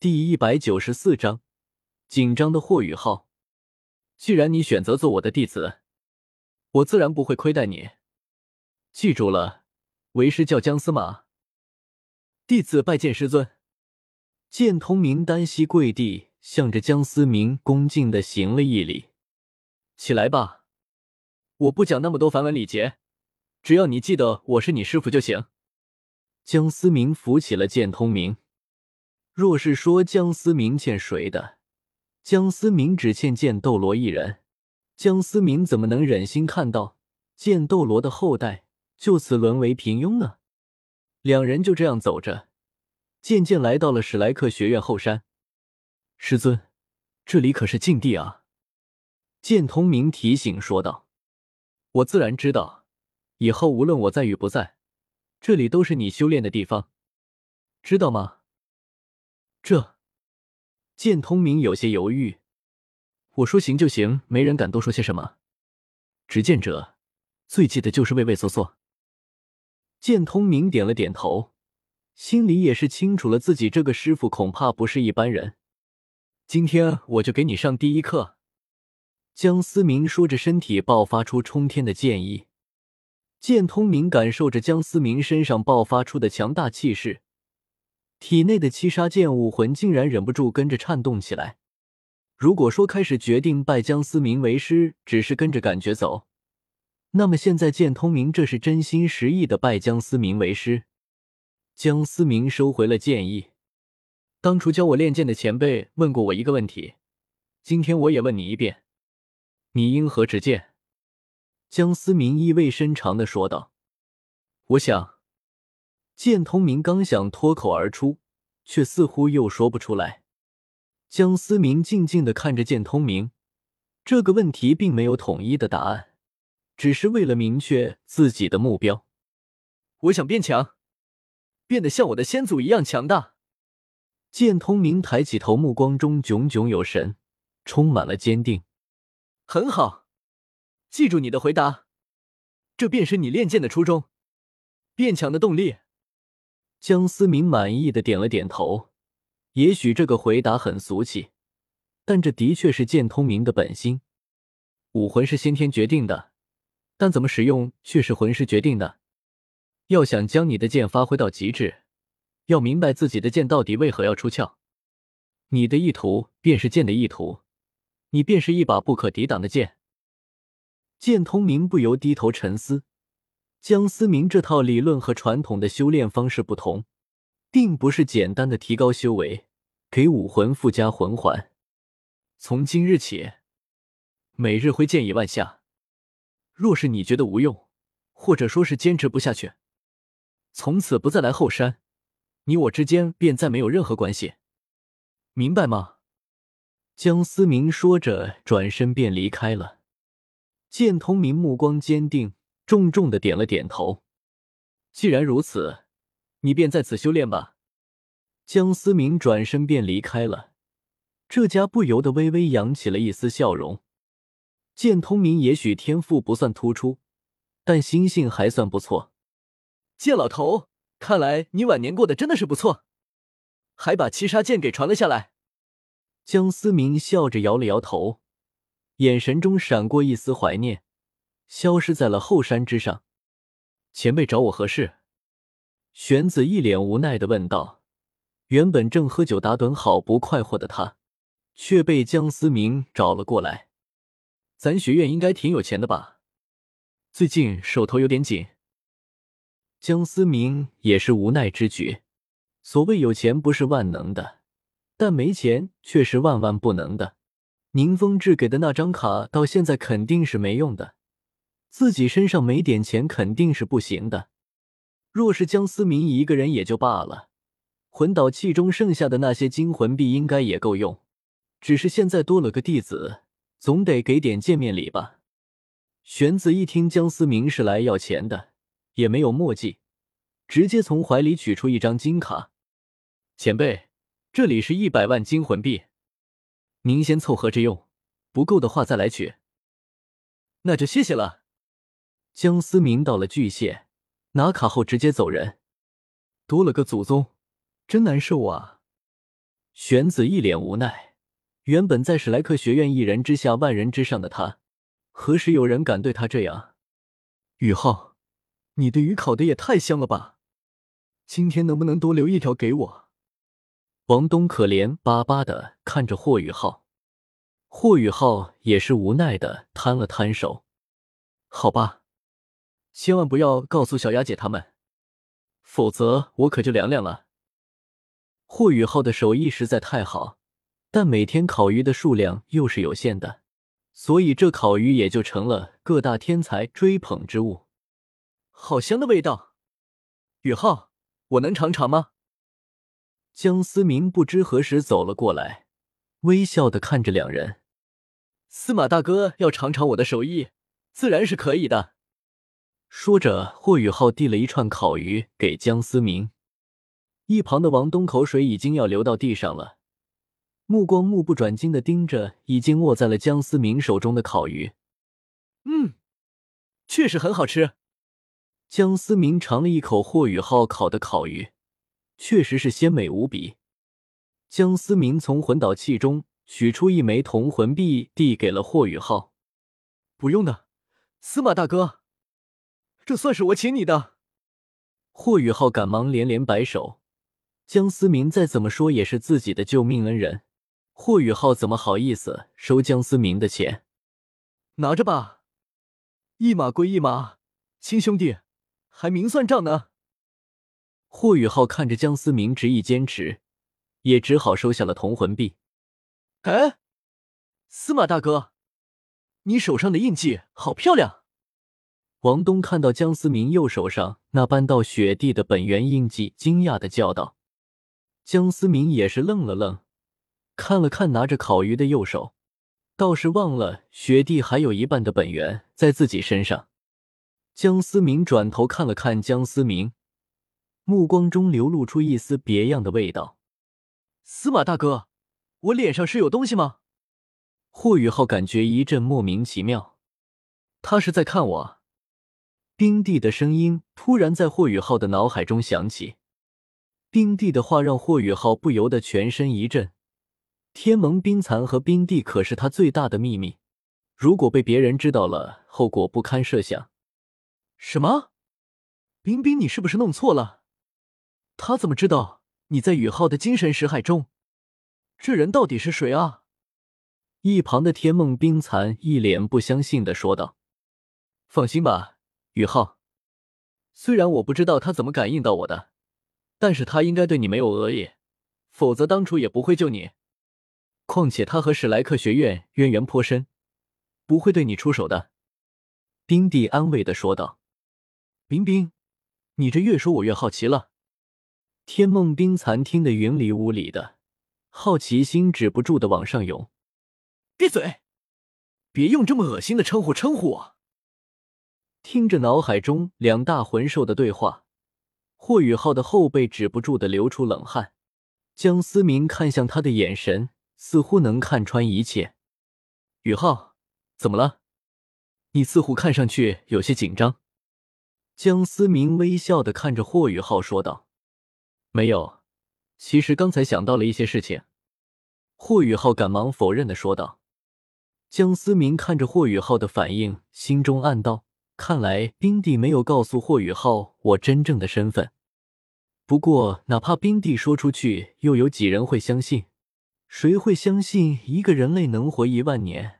第一百九十四章紧张的霍雨浩。既然你选择做我的弟子，我自然不会亏待你。记住了，为师叫姜司马。弟子拜见师尊。剑通明单膝跪地，向着姜思明恭敬的行了一礼。起来吧，我不讲那么多繁文礼节，只要你记得我是你师傅就行。姜思明扶起了剑通明。若是说姜思明欠谁的，姜思明只欠剑斗罗一人。姜思明怎么能忍心看到剑斗罗的后代就此沦为平庸呢？两人就这样走着，渐渐来到了史莱克学院后山。师尊，这里可是禁地啊！剑通明提醒说道：“我自然知道，以后无论我在与不在，这里都是你修炼的地方，知道吗？”这，剑通明有些犹豫。我说行就行，没人敢多说些什么。执剑者最忌的就是畏畏缩缩。剑通明点了点头，心里也是清楚了自己这个师傅恐怕不是一般人。今天我就给你上第一课。江思明说着，身体爆发出冲天的剑意。剑通明感受着江思明身上爆发出的强大气势。体内的七杀剑武魂竟然忍不住跟着颤动起来。如果说开始决定拜江思明为师只是跟着感觉走，那么现在剑通明这是真心实意的拜江思明为师。江思明收回了剑意。当初教我练剑的前辈问过我一个问题，今天我也问你一遍：你因何执剑？江思明意味深长的说道：“我想。”剑通明刚想脱口而出，却似乎又说不出来。江思明静静的看着剑通明，这个问题并没有统一的答案，只是为了明确自己的目标。我想变强，变得像我的先祖一样强大。剑通明抬起头，目光中炯炯有神，充满了坚定。很好，记住你的回答，这便是你练剑的初衷，变强的动力。江思明满意的点了点头，也许这个回答很俗气，但这的确是剑通明的本心。武魂是先天决定的，但怎么使用却是魂师决定的。要想将你的剑发挥到极致，要明白自己的剑到底为何要出鞘。你的意图便是剑的意图，你便是一把不可抵挡的剑。剑通明不由低头沉思。江思明这套理论和传统的修炼方式不同，并不是简单的提高修为，给武魂附加魂环。从今日起，每日挥剑一万下。若是你觉得无用，或者说是坚持不下去，从此不再来后山，你我之间便再没有任何关系，明白吗？江思明说着，转身便离开了。剑通明目光坚定。重重的点了点头。既然如此，你便在此修炼吧。江思明转身便离开了，这家不由得微微扬起了一丝笑容。剑通明也许天赋不算突出，但心性还算不错。剑老头，看来你晚年过得真的是不错，还把七杀剑给传了下来。江思明笑着摇了摇头，眼神中闪过一丝怀念。消失在了后山之上。前辈找我何事？玄子一脸无奈的问道。原本正喝酒打盹、好不快活的他，却被江思明找了过来。咱学院应该挺有钱的吧？最近手头有点紧。江思明也是无奈之举。所谓有钱不是万能的，但没钱却是万万不能的。宁风致给的那张卡到现在肯定是没用的。自己身上没点钱肯定是不行的。若是江思明一个人也就罢了，魂导器中剩下的那些金魂币应该也够用。只是现在多了个弟子，总得给点见面礼吧。玄子一听江思明是来要钱的，也没有墨迹，直接从怀里取出一张金卡。前辈，这里是一百万金魂币，您先凑合着用，不够的话再来取。那就谢谢了。江思明到了巨蟹，拿卡后直接走人。多了个祖宗，真难受啊！玄子一脸无奈。原本在史莱克学院一人之下万人之上的他，何时有人敢对他这样？宇浩，你的鱼烤的也太香了吧！今天能不能多留一条给我？王东可怜巴巴的看着霍宇浩，霍宇浩也是无奈的摊了摊手。好吧，千万不要告诉小雅姐他们，否则我可就凉凉了。霍宇浩的手艺实在太好，但每天烤鱼的数量又是有限的，所以这烤鱼也就成了各大天才追捧之物。好香的味道，宇浩，我能尝尝吗？江思明不知何时走了过来，微笑的看着两人。司马大哥要尝尝我的手艺，自然是可以的。说着，霍宇浩递了一串烤鱼给江思明。一旁的王东口水已经要流到地上了，目光目不转睛的盯着已经握在了江思明手中的烤鱼。嗯，确实很好吃。江思明尝了一口霍宇浩烤的烤鱼。确实是鲜美无比。江思明从魂导器中取出一枚铜魂币，递给了霍宇浩。不用的，司马大哥，这算是我请你的。霍宇浩赶忙连连摆手。江思明再怎么说也是自己的救命恩人，霍宇浩怎么好意思收江思明的钱？拿着吧，一码归一码，亲兄弟，还明算账呢。霍宇浩看着江思明执意坚持，也只好收下了铜魂币。哎，司马大哥，你手上的印记好漂亮！王东看到江思明右手上那半道雪地的本源印记，惊讶的叫道。江思明也是愣了愣，看了看拿着烤鱼的右手，倒是忘了雪地还有一半的本源在自己身上。江思明转头看了看江思明。目光中流露出一丝别样的味道。司马大哥，我脸上是有东西吗？霍宇浩感觉一阵莫名其妙。他是在看我。冰帝的声音突然在霍宇浩的脑海中响起。冰帝的话让霍宇浩不由得全身一震。天蒙冰蚕和冰帝可是他最大的秘密，如果被别人知道了，后果不堪设想。什么？冰冰，你是不是弄错了？他怎么知道你在宇浩的精神识海中？这人到底是谁啊？一旁的天梦冰蚕一脸不相信的说道：“放心吧，宇浩。虽然我不知道他怎么感应到我的，但是他应该对你没有恶意，否则当初也不会救你。况且他和史莱克学院渊源颇深，不会对你出手的。”冰帝安慰的说道：“冰冰，你这越说我越好奇了。”天梦冰蚕听得云里雾里的，好奇心止不住的往上涌。闭嘴！别用这么恶心的称呼称呼我。听着脑海中两大魂兽的对话，霍雨浩的后背止不住的流出冷汗。江思明看向他的眼神，似乎能看穿一切。雨浩，怎么了？你似乎看上去有些紧张。江思明微笑的看着霍雨浩说道。没有，其实刚才想到了一些事情。霍宇浩赶忙否认的说道。江思明看着霍宇浩的反应，心中暗道：看来冰帝没有告诉霍雨浩我真正的身份。不过，哪怕冰帝说出去，又有几人会相信？谁会相信一个人类能活一万年？